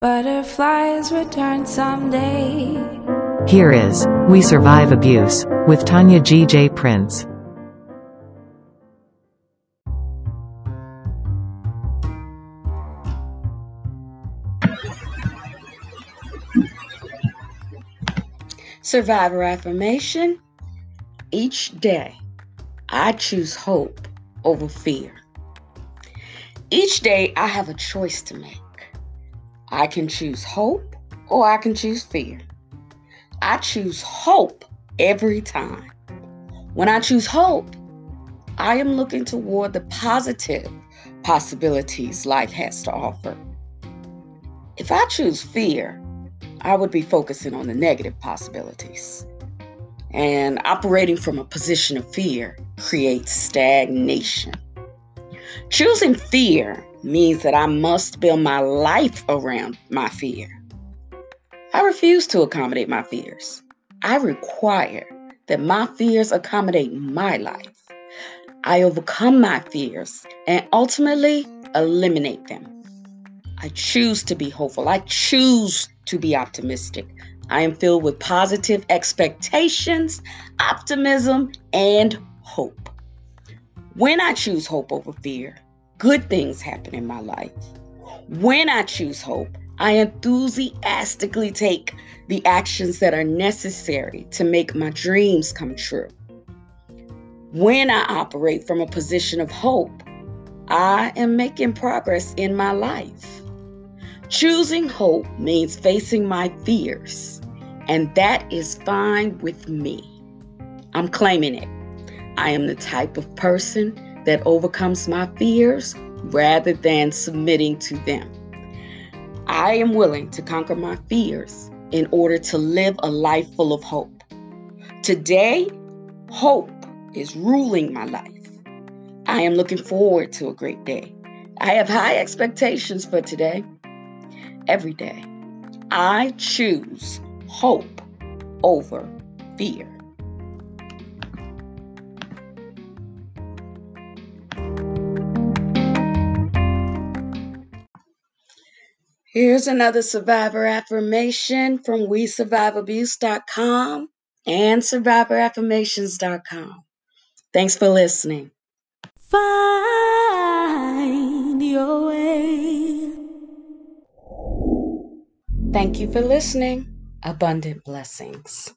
Butterflies return someday. Here is We Survive Abuse with Tonya G. J. Prince. Survivor affirmation. Each day, I choose hope over fear. Each day, I have a choice to make. I can choose hope or I can choose fear. I choose hope every time. When I choose hope, I am looking toward the positive possibilities life has to offer. If I choose fear, I would be focusing on the negative possibilities. And operating from a position of fear creates stagnation. Choosing fear means that I must build my life around my fear. I refuse to accommodate my fears. I require that my fears accommodate my life. I overcome my fears and ultimately eliminate them. I choose to be hopeful. I choose to be optimistic. I am filled with positive expectations, optimism, and hope. When I choose hope over fear, good things happen in my life. When I choose hope, I enthusiastically take the actions that are necessary to make my dreams come true. When I operate from a position of hope, I am making progress in my life. Choosing hope means facing my fears, and that is fine with me. I'm claiming it. I am the type of person that overcomes my fears rather than submitting to them. I am willing to conquer my fears in order to live a life full of hope. Today, hope is ruling my life. I am looking forward to a great day. I have high expectations for today every day. I choose hope over fear. Here's another survivor affirmation from WeSurviveAbuse.com and SurvivorAffirmations.com. Thanks for listening. Find your way. Thank you for listening. Abundant blessings.